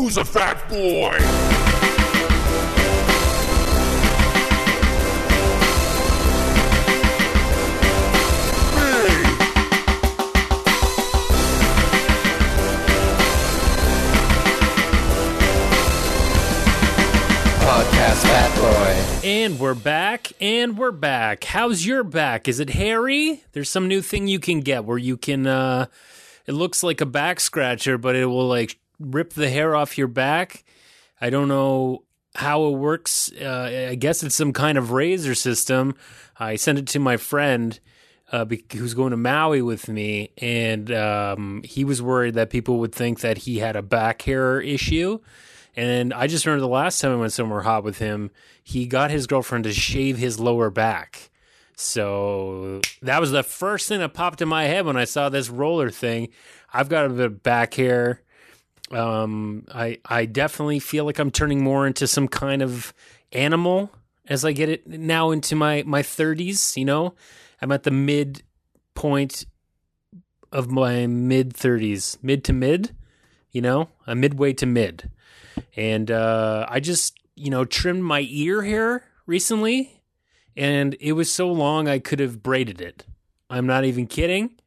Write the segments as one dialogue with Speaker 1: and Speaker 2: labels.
Speaker 1: Who's a fat boy? Me.
Speaker 2: Podcast Fat Boy.
Speaker 3: And we're back, and we're back. How's your back? Is it hairy? There's some new thing you can get where you can, uh, it looks like a back scratcher, but it will like rip the hair off your back. I don't know how it works. Uh, I guess it's some kind of razor system. I sent it to my friend uh, who's going to Maui with me, and um, he was worried that people would think that he had a back hair issue. And I just remember the last time I went somewhere hot with him, he got his girlfriend to shave his lower back. So that was the first thing that popped in my head when I saw this roller thing. I've got a bit of back hair. Um, I I definitely feel like I'm turning more into some kind of animal as I get it now into my my 30s. You know, I'm at the mid point of my mid 30s, mid to mid. You know, I'm midway to mid and uh, I just you know trimmed my ear hair recently, and it was so long I could have braided it. I'm not even kidding.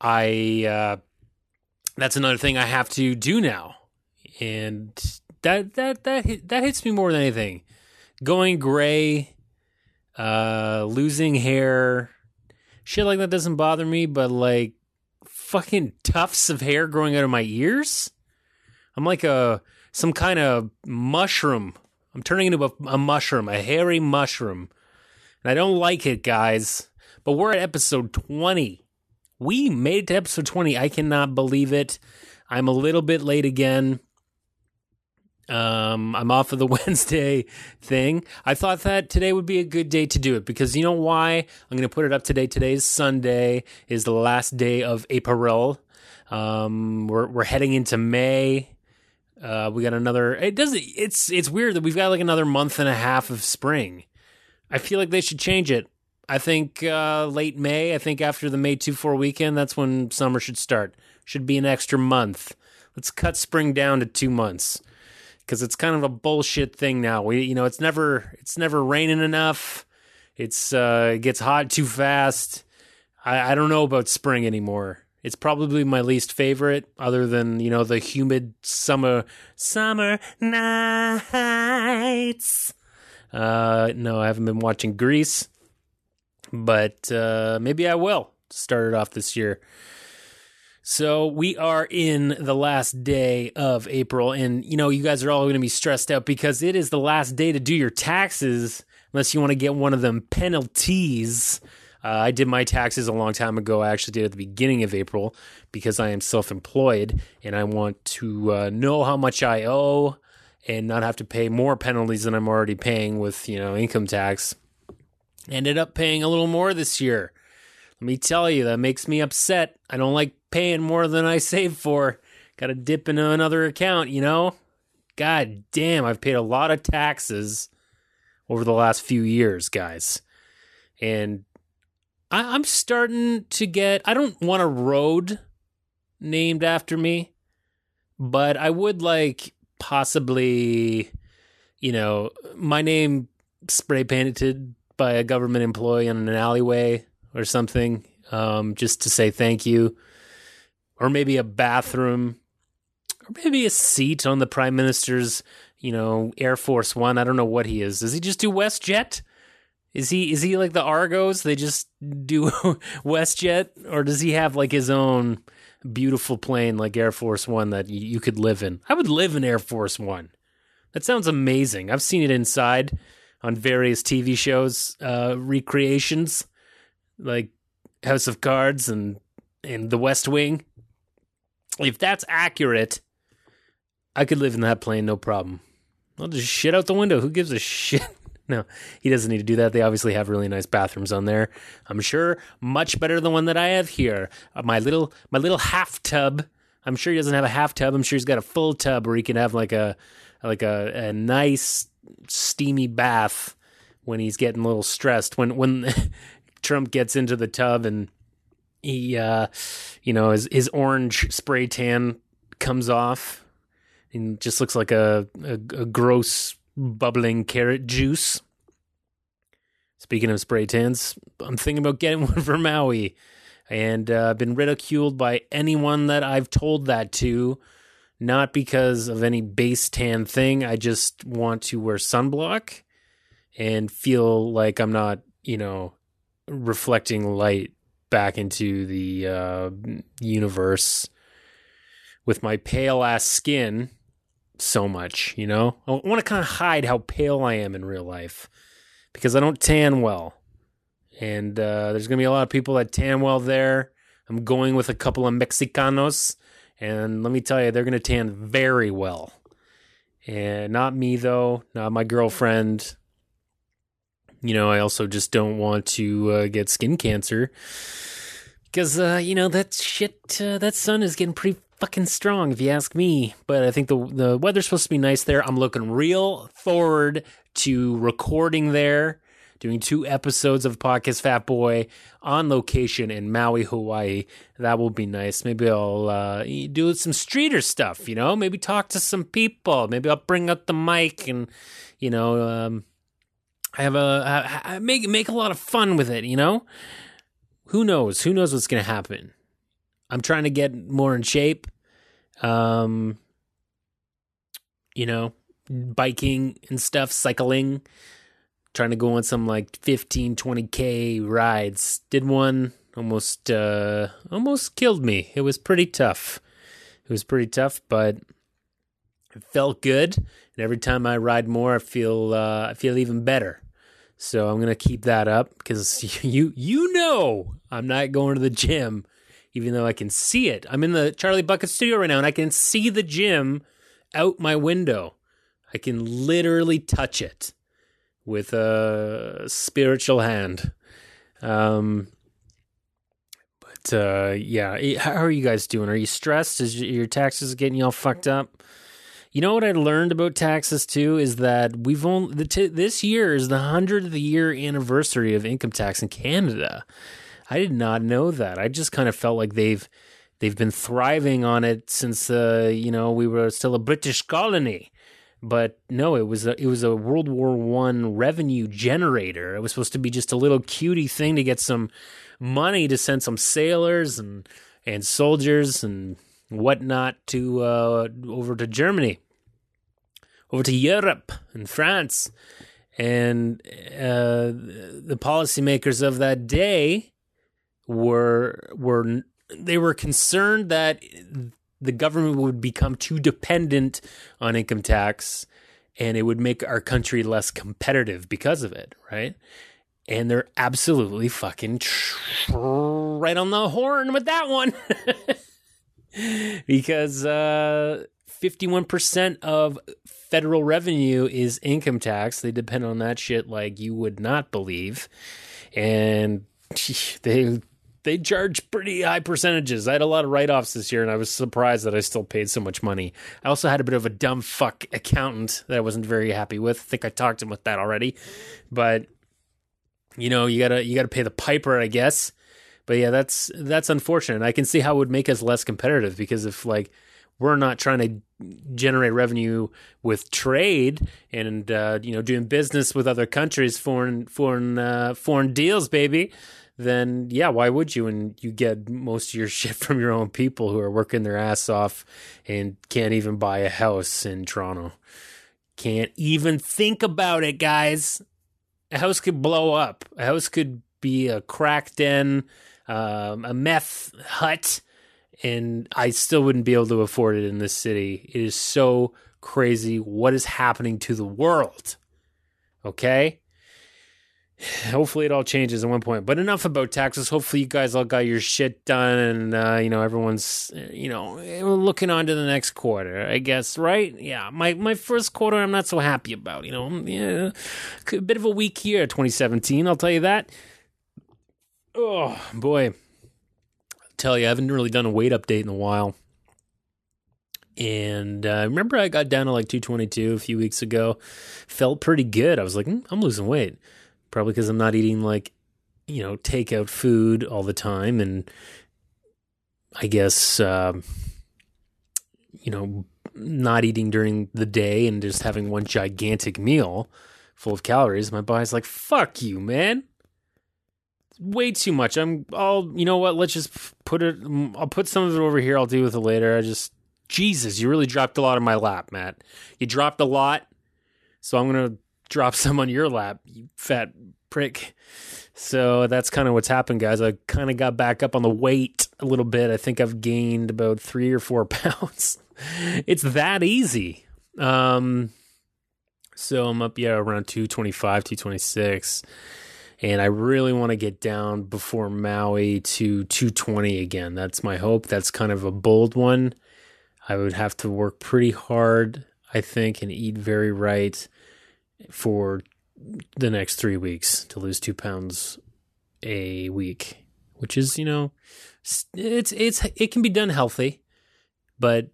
Speaker 3: I uh, that's another thing I have to do now, and that that that that hits me more than anything. Going gray, uh, losing hair, shit like that doesn't bother me, but like fucking tufts of hair growing out of my ears. I'm like a some kind of mushroom. I'm turning into a, a mushroom, a hairy mushroom. And I don't like it, guys. But we're at episode 20. We made it to episode 20. I cannot believe it. I'm a little bit late again. Um, I'm off of the Wednesday thing. I thought that today would be a good day to do it because you know why? I'm going to put it up today. Today's Sunday is the last day of April. Um, we're we're heading into May. Uh, we got another. It doesn't. It's it's weird that we've got like another month and a half of spring. I feel like they should change it. I think uh, late May. I think after the May two four weekend, that's when summer should start. Should be an extra month. Let's cut spring down to two months because it's kind of a bullshit thing now. We you know it's never it's never raining enough. It's uh, it gets hot too fast. I, I don't know about spring anymore. It's probably my least favorite, other than you know the humid summer summer nights. Uh, no, I haven't been watching Grease, but uh, maybe I will start it off this year. So we are in the last day of April, and you know you guys are all going to be stressed out because it is the last day to do your taxes, unless you want to get one of them penalties. Uh, I did my taxes a long time ago. I actually did at the beginning of April because I am self employed and I want to uh, know how much I owe and not have to pay more penalties than I'm already paying with, you know, income tax. Ended up paying a little more this year. Let me tell you, that makes me upset. I don't like paying more than I save for. Got to dip into another account, you know? God damn, I've paid a lot of taxes over the last few years, guys. And I, I'm starting to get. I don't want a road named after me, but I would like possibly, you know, my name spray painted by a government employee in an alleyway or something, um, just to say thank you, or maybe a bathroom, or maybe a seat on the prime minister's, you know, Air Force One. I don't know what he is. Does he just do WestJet? Is he is he like the Argos? They just do WestJet, or does he have like his own beautiful plane like Air Force One that you, you could live in? I would live in Air Force One. That sounds amazing. I've seen it inside on various TV shows, uh, recreations like House of Cards and and The West Wing. If that's accurate, I could live in that plane, no problem. I'll just shit out the window. Who gives a shit? No, he doesn't need to do that. They obviously have really nice bathrooms on there. I'm sure much better than the one that I have here. Uh, my little my little half tub. I'm sure he doesn't have a half tub. I'm sure he's got a full tub where he can have like a like a, a nice steamy bath when he's getting a little stressed. When when Trump gets into the tub and he uh you know his his orange spray tan comes off and just looks like a, a, a gross bubbling carrot juice. Speaking of spray tans, I'm thinking about getting one for Maui, and uh, I've been ridiculed by anyone that I've told that to. Not because of any base tan thing. I just want to wear sunblock and feel like I'm not, you know, reflecting light back into the uh, universe with my pale ass skin so much, you know? I want to kind of hide how pale I am in real life because I don't tan well. And uh, there's going to be a lot of people that tan well there. I'm going with a couple of Mexicanos, and let me tell you, they're going to tan very well. And not me, though, not my girlfriend. You know, I also just don't want to uh, get skin cancer because, uh, you know, that shit, uh, that sun is getting pretty fucking strong, if you ask me. But I think the the weather's supposed to be nice there. I'm looking real forward to recording there, doing two episodes of podcast Fat Boy on location in Maui, Hawaii. That will be nice. Maybe I'll uh, do some streeter stuff. You know, maybe talk to some people. Maybe I'll bring up the mic and you know. Um, I have a make make a lot of fun with it, you know. Who knows? Who knows what's going to happen? I'm trying to get more in shape. Um, you know, biking and stuff, cycling, trying to go on some like 15, 20k rides. Did one almost uh almost killed me. It was pretty tough. It was pretty tough, but it felt good. And every time I ride more, I feel uh, I feel even better. So I'm gonna keep that up because you you know I'm not going to the gym even though I can see it. I'm in the Charlie Bucket studio right now and I can see the gym out my window. I can literally touch it with a spiritual hand. Um, but uh, yeah, how are you guys doing? Are you stressed? Is your taxes getting you all fucked up? You know what I learned about taxes too is that we've only t- this year is the hundredth year anniversary of income tax in Canada. I did not know that. I just kind of felt like they've they've been thriving on it since uh, you know we were still a British colony. But no, it was a, it was a World War One revenue generator. It was supposed to be just a little cutie thing to get some money to send some sailors and and soldiers and whatnot to uh, over to Germany, over to Europe and France, and uh, the policymakers of that day were were they were concerned that the government would become too dependent on income tax and it would make our country less competitive because of it, right? And they're absolutely fucking right on the horn with that one. because uh, 51% of federal revenue is income tax. They depend on that shit like you would not believe. And they they charge pretty high percentages. I had a lot of write offs this year, and I was surprised that I still paid so much money. I also had a bit of a dumb fuck accountant that I wasn't very happy with. I think I talked him with that already, but you know, you gotta you gotta pay the piper, I guess. But yeah, that's that's unfortunate. I can see how it would make us less competitive because if like we're not trying to generate revenue with trade and uh, you know doing business with other countries, foreign foreign uh, foreign deals, baby then yeah, why would you? And you get most of your shit from your own people who are working their ass off and can't even buy a house in Toronto. Can't even think about it, guys. A house could blow up. A house could be a crack den, um, a meth hut, and I still wouldn't be able to afford it in this city. It is so crazy what is happening to the world. Okay? Hopefully it all changes at one point. But enough about taxes. Hopefully you guys all got your shit done, and uh, you know everyone's you know looking on to the next quarter. I guess right? Yeah, my my first quarter I'm not so happy about. You know, yeah, a bit of a weak year 2017. I'll tell you that. Oh boy, I'll tell you I haven't really done a weight update in a while. And uh, remember, I got down to like 222 a few weeks ago. Felt pretty good. I was like, mm, I'm losing weight probably because I'm not eating like, you know, takeout food all the time. And I guess, um, you know, not eating during the day and just having one gigantic meal full of calories, my body's like, "Fuck you, man." Way too much. I'm all, you know what? Let's just put it. I'll put some of it over here. I'll deal with it later. I just, Jesus, you really dropped a lot on my lap, Matt. You dropped a lot, so I'm gonna drop some on your lap, you fat prick. So that's kind of what's happened, guys. I kind of got back up on the weight a little bit. I think I've gained about three or four pounds. it's that easy. Um, so I'm up, yeah, around 225, 226. And I really want to get down before Maui to 220 again. That's my hope. That's kind of a bold one. I would have to work pretty hard, I think, and eat very right for the next three weeks to lose two pounds a week, which is, you know, it's, it's, it can be done healthy, but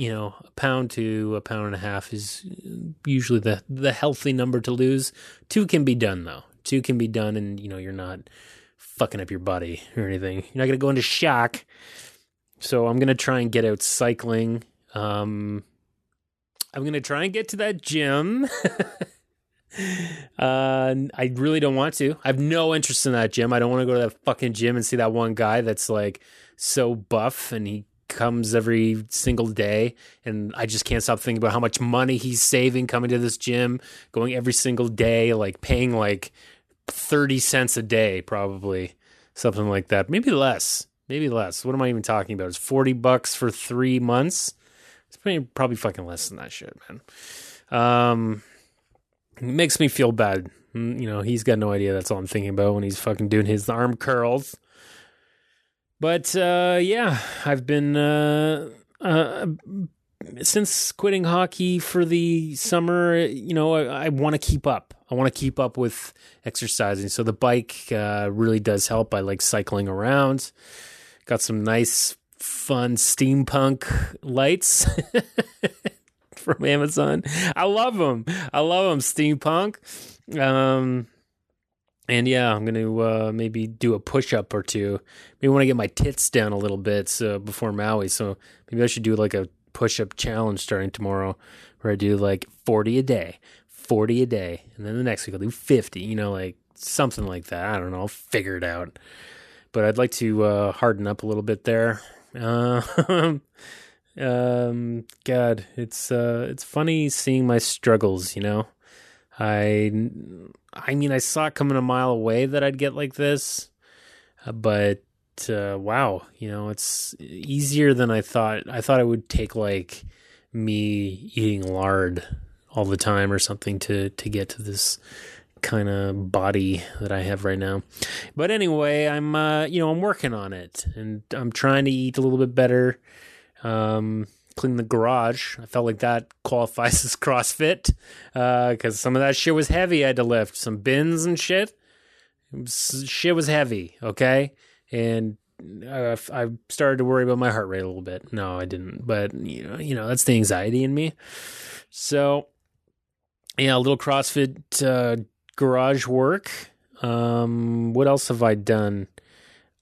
Speaker 3: you know, a pound to a pound and a half is usually the the healthy number to lose. Two can be done though. Two can be done, and you know you're not fucking up your body or anything. You're not gonna go into shock. So I'm gonna try and get out cycling. Um, I'm gonna try and get to that gym. uh, I really don't want to. I have no interest in that gym. I don't want to go to that fucking gym and see that one guy that's like so buff and he comes every single day and I just can't stop thinking about how much money he's saving coming to this gym, going every single day, like paying like 30 cents a day probably, something like that. Maybe less. Maybe less. What am I even talking about? It's 40 bucks for 3 months. It's probably fucking less than that shit, man. Um it makes me feel bad. Mm, you know, he's got no idea that's all I'm thinking about when he's fucking doing his arm curls. But uh, yeah, I've been uh, uh, since quitting hockey for the summer. You know, I, I want to keep up. I want to keep up with exercising. So the bike uh, really does help. I like cycling around. Got some nice, fun steampunk lights. from Amazon. I love them. I love them. Steampunk. Um, and yeah, I'm gonna uh, maybe do a push up or two. Maybe want to get my tits down a little bit so, before Maui. So maybe I should do like a push up challenge starting tomorrow, where I do like 40 a day, 40 a day, and then the next week I'll do 50. You know, like something like that. I don't know. I'll figure it out. But I'd like to uh, harden up a little bit there. Uh, um, God, it's uh, it's funny seeing my struggles. You know, I I mean, I saw it coming a mile away that I'd get like this, uh, but uh, wow, you know, it's easier than I thought. I thought it would take like me eating lard all the time or something to to get to this kind of body that I have right now. But anyway, I'm uh, you know, I'm working on it and I'm trying to eat a little bit better. Um, clean the garage. I felt like that qualifies as CrossFit because uh, some of that shit was heavy. I had to lift some bins and shit. Shit was heavy, okay, and uh, I started to worry about my heart rate a little bit. No, I didn't, but you know, you know, that's the anxiety in me. So, yeah, a little CrossFit uh, garage work. Um, what else have I done?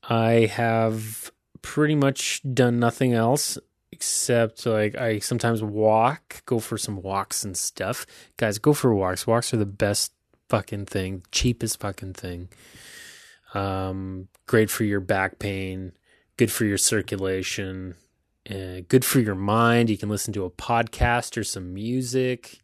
Speaker 3: I have pretty much done nothing else except like I sometimes walk, go for some walks and stuff. Guys, go for walks. Walks are the best fucking thing, cheapest fucking thing. Um, great for your back pain, good for your circulation, uh, good for your mind. You can listen to a podcast or some music.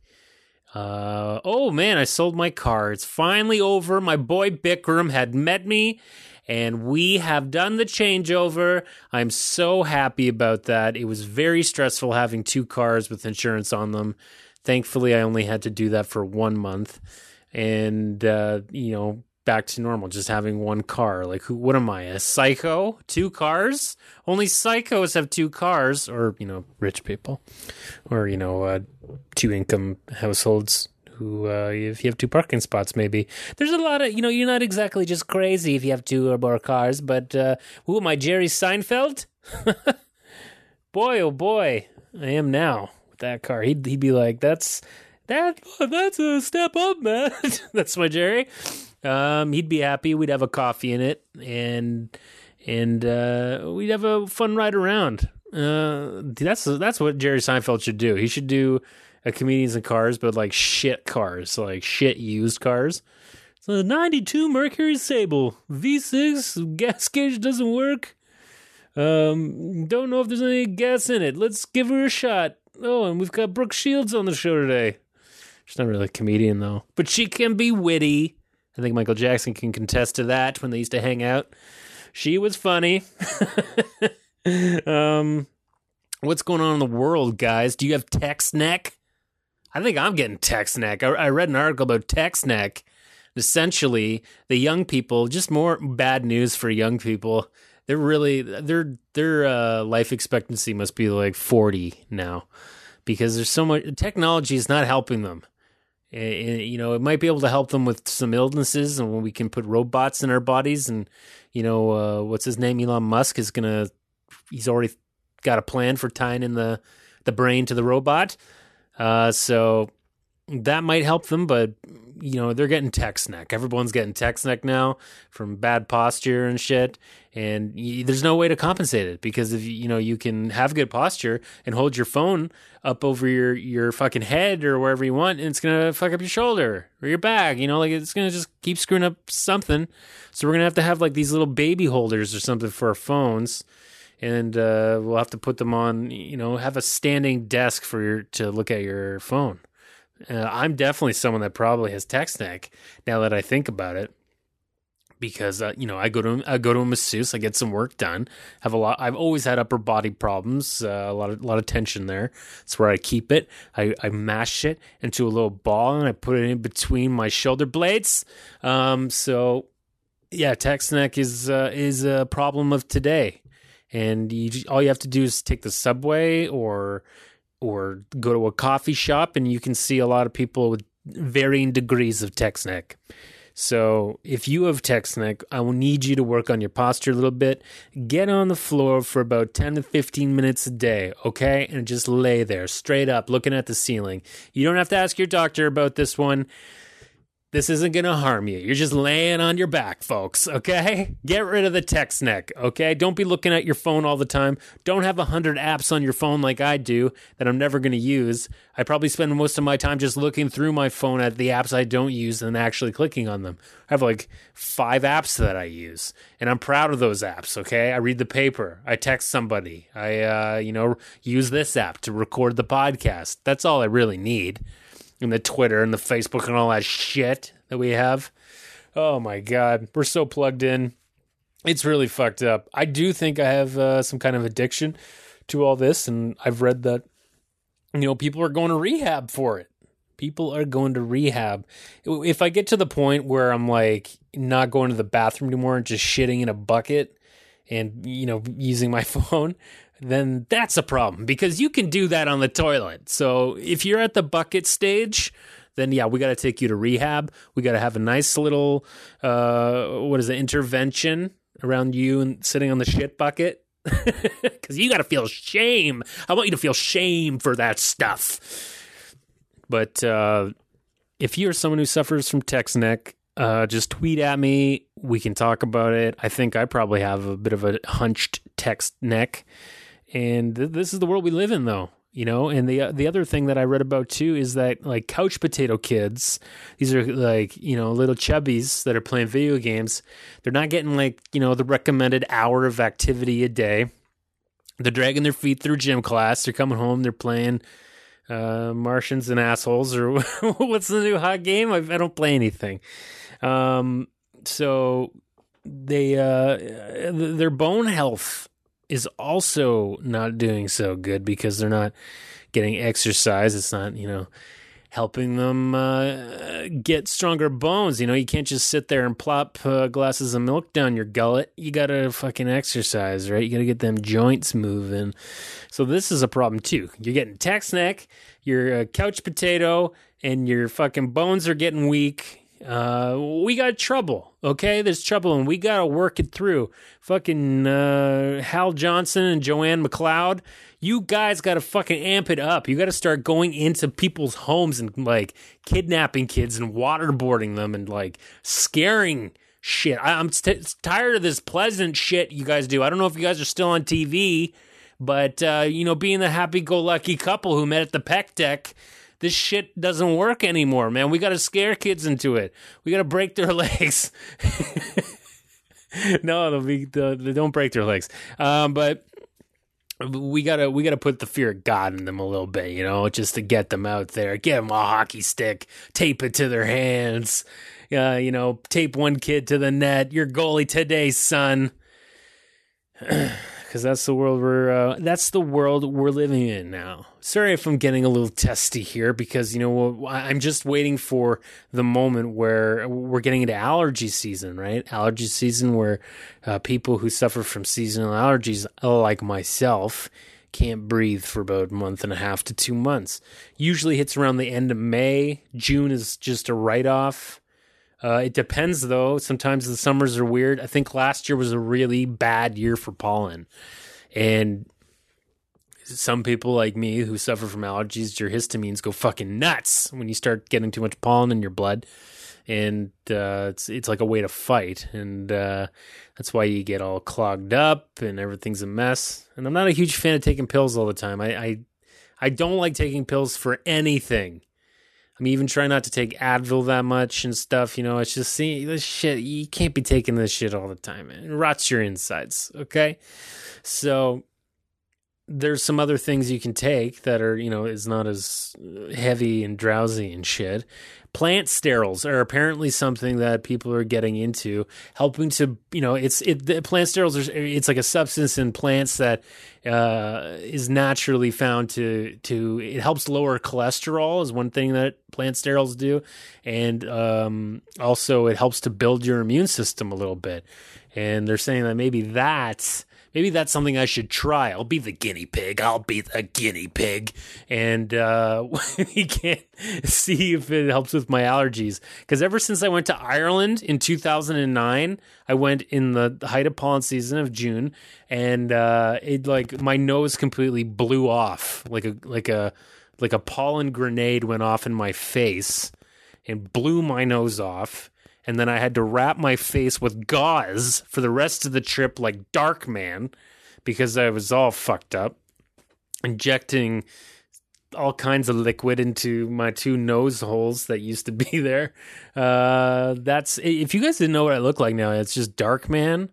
Speaker 3: Uh, oh man, I sold my car. It's finally over. My boy Bikram had met me and we have done the changeover. I'm so happy about that. It was very stressful having two cars with insurance on them. Thankfully, I only had to do that for one month, and uh, you know, back to normal, just having one car. Like, who? What am I? A psycho? Two cars? Only psychos have two cars, or you know, rich people, or you know, uh, two income households who uh, if you have two parking spots maybe. There's a lot of you know you're not exactly just crazy if you have two or more cars but uh, who am i jerry seinfeld? Boy oh boy i am now with that car. He'd, he'd be like that's that that's a step up man. That's my jerry. Um, he'd be happy. We'd have a coffee in it and and uh, we'd have a fun ride around. Uh, that's that's what Jerry Seinfeld should do. He should do comedians in cars, but like shit cars, like shit used cars. So the '92 Mercury Sable V6 gas gauge doesn't work. Um, don't know if there's any gas in it. Let's give her a shot. Oh, and we've got Brooke Shields on the show today. She's not really a comedian though, but she can be witty. I think Michael Jackson can contest to that when they used to hang out. She was funny. um, what's going on in the world, guys? Do you have text neck? I think I'm getting text neck. I, I read an article about text neck. Essentially, the young people, just more bad news for young people. They're really their their uh, life expectancy must be like 40 now because there's so much technology is not helping them. And, you know, it might be able to help them with some illnesses, and when we can put robots in our bodies, and you know, uh, what's his name? Elon Musk is gonna. He's already got a plan for tying in the the brain to the robot. Uh, so that might help them, but you know they're getting text neck. Everyone's getting text neck now from bad posture and shit, and there's no way to compensate it because if you know you can have good posture and hold your phone up over your your fucking head or wherever you want, and it's gonna fuck up your shoulder or your back. You know, like it's gonna just keep screwing up something. So we're gonna have to have like these little baby holders or something for our phones and uh, we'll have to put them on. You know, have a standing desk for your to look at your phone. Uh, I'm definitely someone that probably has text neck now that I think about it, because uh, you know I go to I go to a masseuse, I get some work done. Have a lot. I've always had upper body problems, uh, a lot of a lot of tension there. That's where I keep it. I, I mash it into a little ball and I put it in between my shoulder blades. Um, so yeah, text neck is uh, is a problem of today, and you all you have to do is take the subway or or go to a coffee shop and you can see a lot of people with varying degrees of text neck. So if you have text neck, I will need you to work on your posture a little bit. Get on the floor for about 10 to 15 minutes a day, okay? And just lay there straight up looking at the ceiling. You don't have to ask your doctor about this one. This isn't going to harm you. You're just laying on your back, folks, okay? Get rid of the text neck, okay? Don't be looking at your phone all the time. Don't have a 100 apps on your phone like I do that I'm never going to use. I probably spend most of my time just looking through my phone at the apps I don't use and actually clicking on them. I have like five apps that I use, and I'm proud of those apps, okay? I read the paper, I text somebody, I, uh, you know, use this app to record the podcast. That's all I really need and the Twitter and the Facebook and all that shit that we have. Oh my god, we're so plugged in. It's really fucked up. I do think I have uh, some kind of addiction to all this, and I've read that you know people are going to rehab for it. People are going to rehab. If I get to the point where I'm like not going to the bathroom anymore and just shitting in a bucket and you know using my phone, then that's a problem because you can do that on the toilet. So if you're at the bucket stage, then yeah, we got to take you to rehab. We got to have a nice little uh, what is it intervention around you and sitting on the shit bucket because you got to feel shame. I want you to feel shame for that stuff. But uh, if you're someone who suffers from text neck, uh, just tweet at me. We can talk about it. I think I probably have a bit of a hunched text neck and th- this is the world we live in though you know? And the the other thing that i read about too is that like couch potato kids these are like you know little chubbies that are playing video games they're not getting like you know the recommended hour of activity a day. They're dragging their feet through gym class. They're coming home. They're playing uh, martians and assholes or what's the new hot game? I, I don't play anything. Um, so they uh, their bone health is also not doing so good because they're not getting exercise. It's not, you know, helping them uh, get stronger bones. You know, you can't just sit there and plop uh, glasses of milk down your gullet. You got to fucking exercise, right? You got to get them joints moving. So this is a problem too. You're getting neck, you're a couch potato, and your fucking bones are getting weak uh, we got trouble. Okay, there's trouble, and we gotta work it through. Fucking uh, Hal Johnson and Joanne McLeod, you guys gotta fucking amp it up. You gotta start going into people's homes and like kidnapping kids and waterboarding them and like scaring shit. I, am t- tired of this pleasant shit you guys do. I don't know if you guys are still on TV, But uh, you know, being the happy-go-lucky couple who met at the Pec Deck, this shit doesn't work anymore, man. We got to scare kids into it. We got to break their legs. no, they'll be, they don't break their legs. Um, but we gotta we gotta put the fear of God in them a little bit, you know, just to get them out there. Get them a hockey stick, tape it to their hands. Uh, you know, tape one kid to the net. Your goalie today, son. Because that's the world we're uh, that's the world we're living in now. Sorry if I'm getting a little testy here, because you know I'm just waiting for the moment where we're getting into allergy season, right? Allergy season where uh, people who suffer from seasonal allergies, like myself, can't breathe for about a month and a half to two months. Usually hits around the end of May. June is just a write off. Uh, it depends, though. Sometimes the summers are weird. I think last year was a really bad year for pollen. And some people like me who suffer from allergies, your histamines go fucking nuts when you start getting too much pollen in your blood. And uh, it's it's like a way to fight, and uh, that's why you get all clogged up and everything's a mess. And I'm not a huge fan of taking pills all the time. I I, I don't like taking pills for anything. I'm even trying not to take Advil that much and stuff. You know, it's just see this shit. You can't be taking this shit all the time. Man. It rots your insides. Okay, so there's some other things you can take that are you know is not as heavy and drowsy and shit. Plant sterols are apparently something that people are getting into helping to you know it's it the plant sterols are it's like a substance in plants that uh, is naturally found to to it helps lower cholesterol is one thing that plant sterols do. And um, also it helps to build your immune system a little bit. And they're saying that maybe that's maybe that's something I should try. I'll be the guinea pig. I'll be the guinea pig, and uh, we can see if it helps with my allergies. Because ever since I went to Ireland in 2009, I went in the height of pollen season of June, and uh, it like my nose completely blew off, like a like a like a pollen grenade went off in my face and blew my nose off and then I had to wrap my face with gauze for the rest of the trip like Darkman because I was all fucked up, injecting all kinds of liquid into my two nose holes that used to be there. Uh, that's if you guys didn't know what I look like now, it's just Darkman.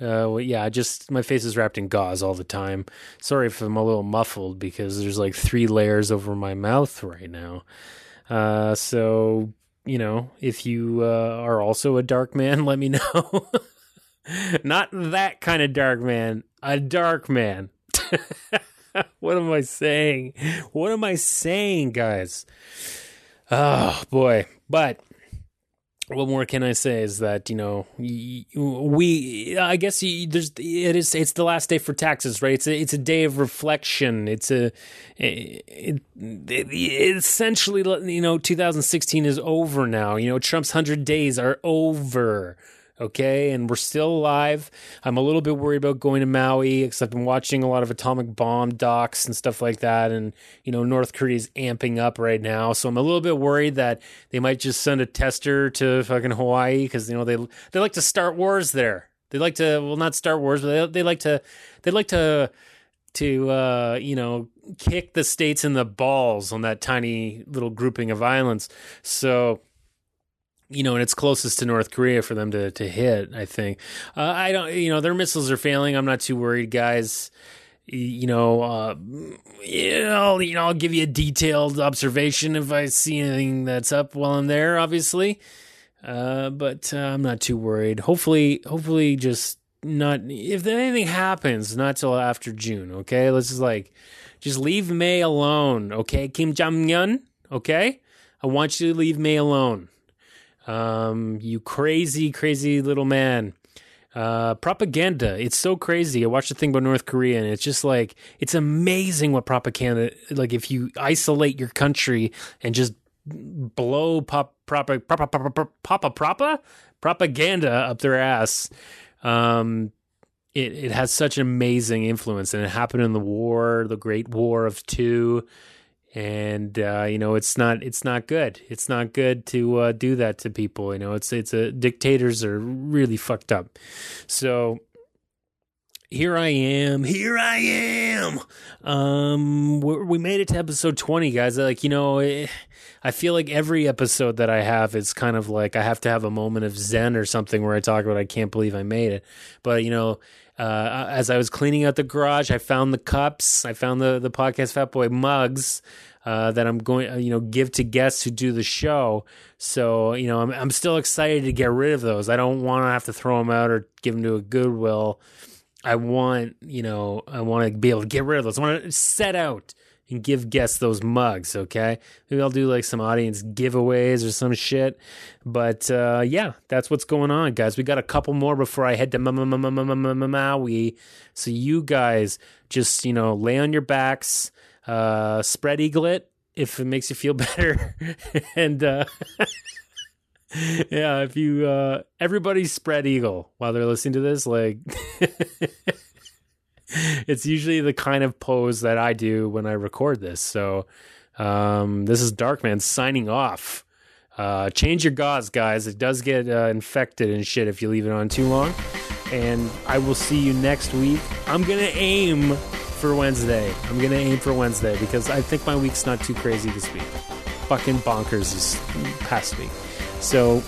Speaker 3: Uh, well, yeah, I just my face is wrapped in gauze all the time. Sorry if I'm a little muffled because there's like three layers over my mouth right now. Uh, so you know, if you uh, are also a dark man, let me know. Not that kind of dark man, a dark man. what am I saying? What am I saying, guys? Oh boy. But what more can I say is that you know we I guess there's it is it's the last day for taxes right? It's a it's a day of reflection. It's a it, it, essentially you know 2016 is over now. You know Trump's 100 days are over okay? And we're still alive. I'm a little bit worried about going to Maui because I've been watching a lot of atomic bomb docs and stuff like that. And, you know, North Korea's amping up right now. So I'm a little bit worried that they might just send a tester to fucking Hawaii because, you know, they, they like to start wars there. They like to, well, not start wars, but they, they like to, they like to, to uh, you know kick the states in the balls on that tiny little grouping of islands. So you know, and it's closest to North Korea for them to to hit. I think. Uh, I don't. You know, their missiles are failing. I'm not too worried, guys. You know, uh, you you know, I'll give you a detailed observation if I see anything that's up while I'm there. Obviously, uh, but uh, I'm not too worried. Hopefully, hopefully, just not if anything happens, not till after June. Okay, let's just like just leave May alone. Okay, Kim Jong Un. Okay, I want you to leave May alone. Um, you crazy, crazy little man. Uh, propaganda. It's so crazy. I watched a thing about North Korea, and it's just like it's amazing what propaganda. Like if you isolate your country and just blow pop propa propa propa propa propa propaganda up their ass. Um, it it has such amazing influence, and it happened in the war, the Great War of Two and uh, you know it's not it's not good. It's not good to uh, do that to people. You know, it's it's a dictators are really fucked up. So here I am. Here I am. Um, we made it to episode 20, guys. Like, you know, eh, I feel like every episode that I have is kind of like I have to have a moment of zen or something where I talk about I can't believe I made it. But, you know, uh, as I was cleaning out the garage, I found the cups. I found the the podcast Fat Boy mugs uh, that I'm going, uh, you know, give to guests who do the show. So, you know, I'm I'm still excited to get rid of those. I don't want to have to throw them out or give them to a Goodwill. I want, you know, I want to be able to get rid of those. I want to set out and give guests those mugs, okay? Maybe I'll do like some audience giveaways or some shit. But uh, yeah, that's what's going on, guys. We got a couple more before I head to Maui. So you guys just, you know, lay on your backs, uh, spread eaglet if it makes you feel better. and uh, yeah, if you, uh, everybody spread eagle while they're listening to this, like. it's usually the kind of pose that I do when I record this. So um, this is Darkman signing off. Uh, change your gauze, guys. It does get uh, infected and shit if you leave it on too long. And I will see you next week. I'm gonna aim for Wednesday. I'm gonna aim for Wednesday because I think my week's not too crazy this week. Fucking bonkers this past week. So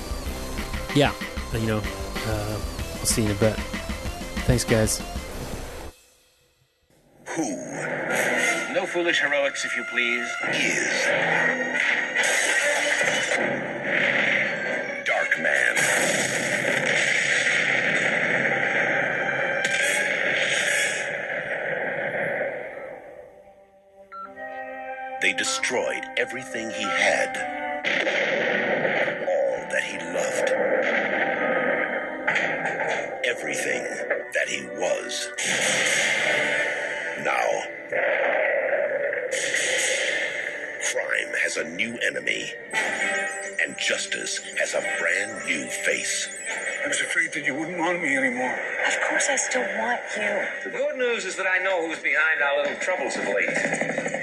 Speaker 3: yeah, you know, uh, I'll see you in a bit. Thanks, guys.
Speaker 1: Who?
Speaker 4: No foolish heroics, if you please.
Speaker 1: Is. Everything he had. All that he loved. Everything that he was. Now, crime has a new enemy, and justice has a brand new face.
Speaker 5: I was afraid that you wouldn't want me anymore.
Speaker 6: Of course, I still want you.
Speaker 4: The good news is that I know who's behind our little troubles of late.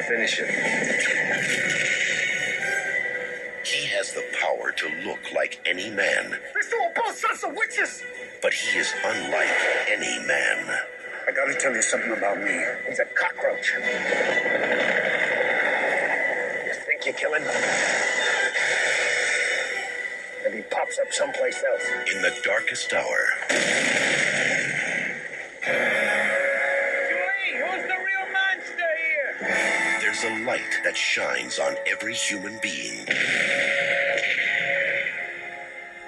Speaker 4: Finish it.
Speaker 1: Has the power to look like any man,
Speaker 5: These two are both sons of witches!
Speaker 1: but he is unlike any man.
Speaker 5: I gotta tell you something about me.
Speaker 4: He's a cockroach. You think you're killing? And he pops up someplace else.
Speaker 1: In the darkest hour, there's a light that shines on every human being.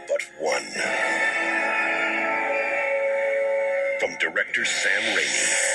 Speaker 1: But one. From director Sam Raimi.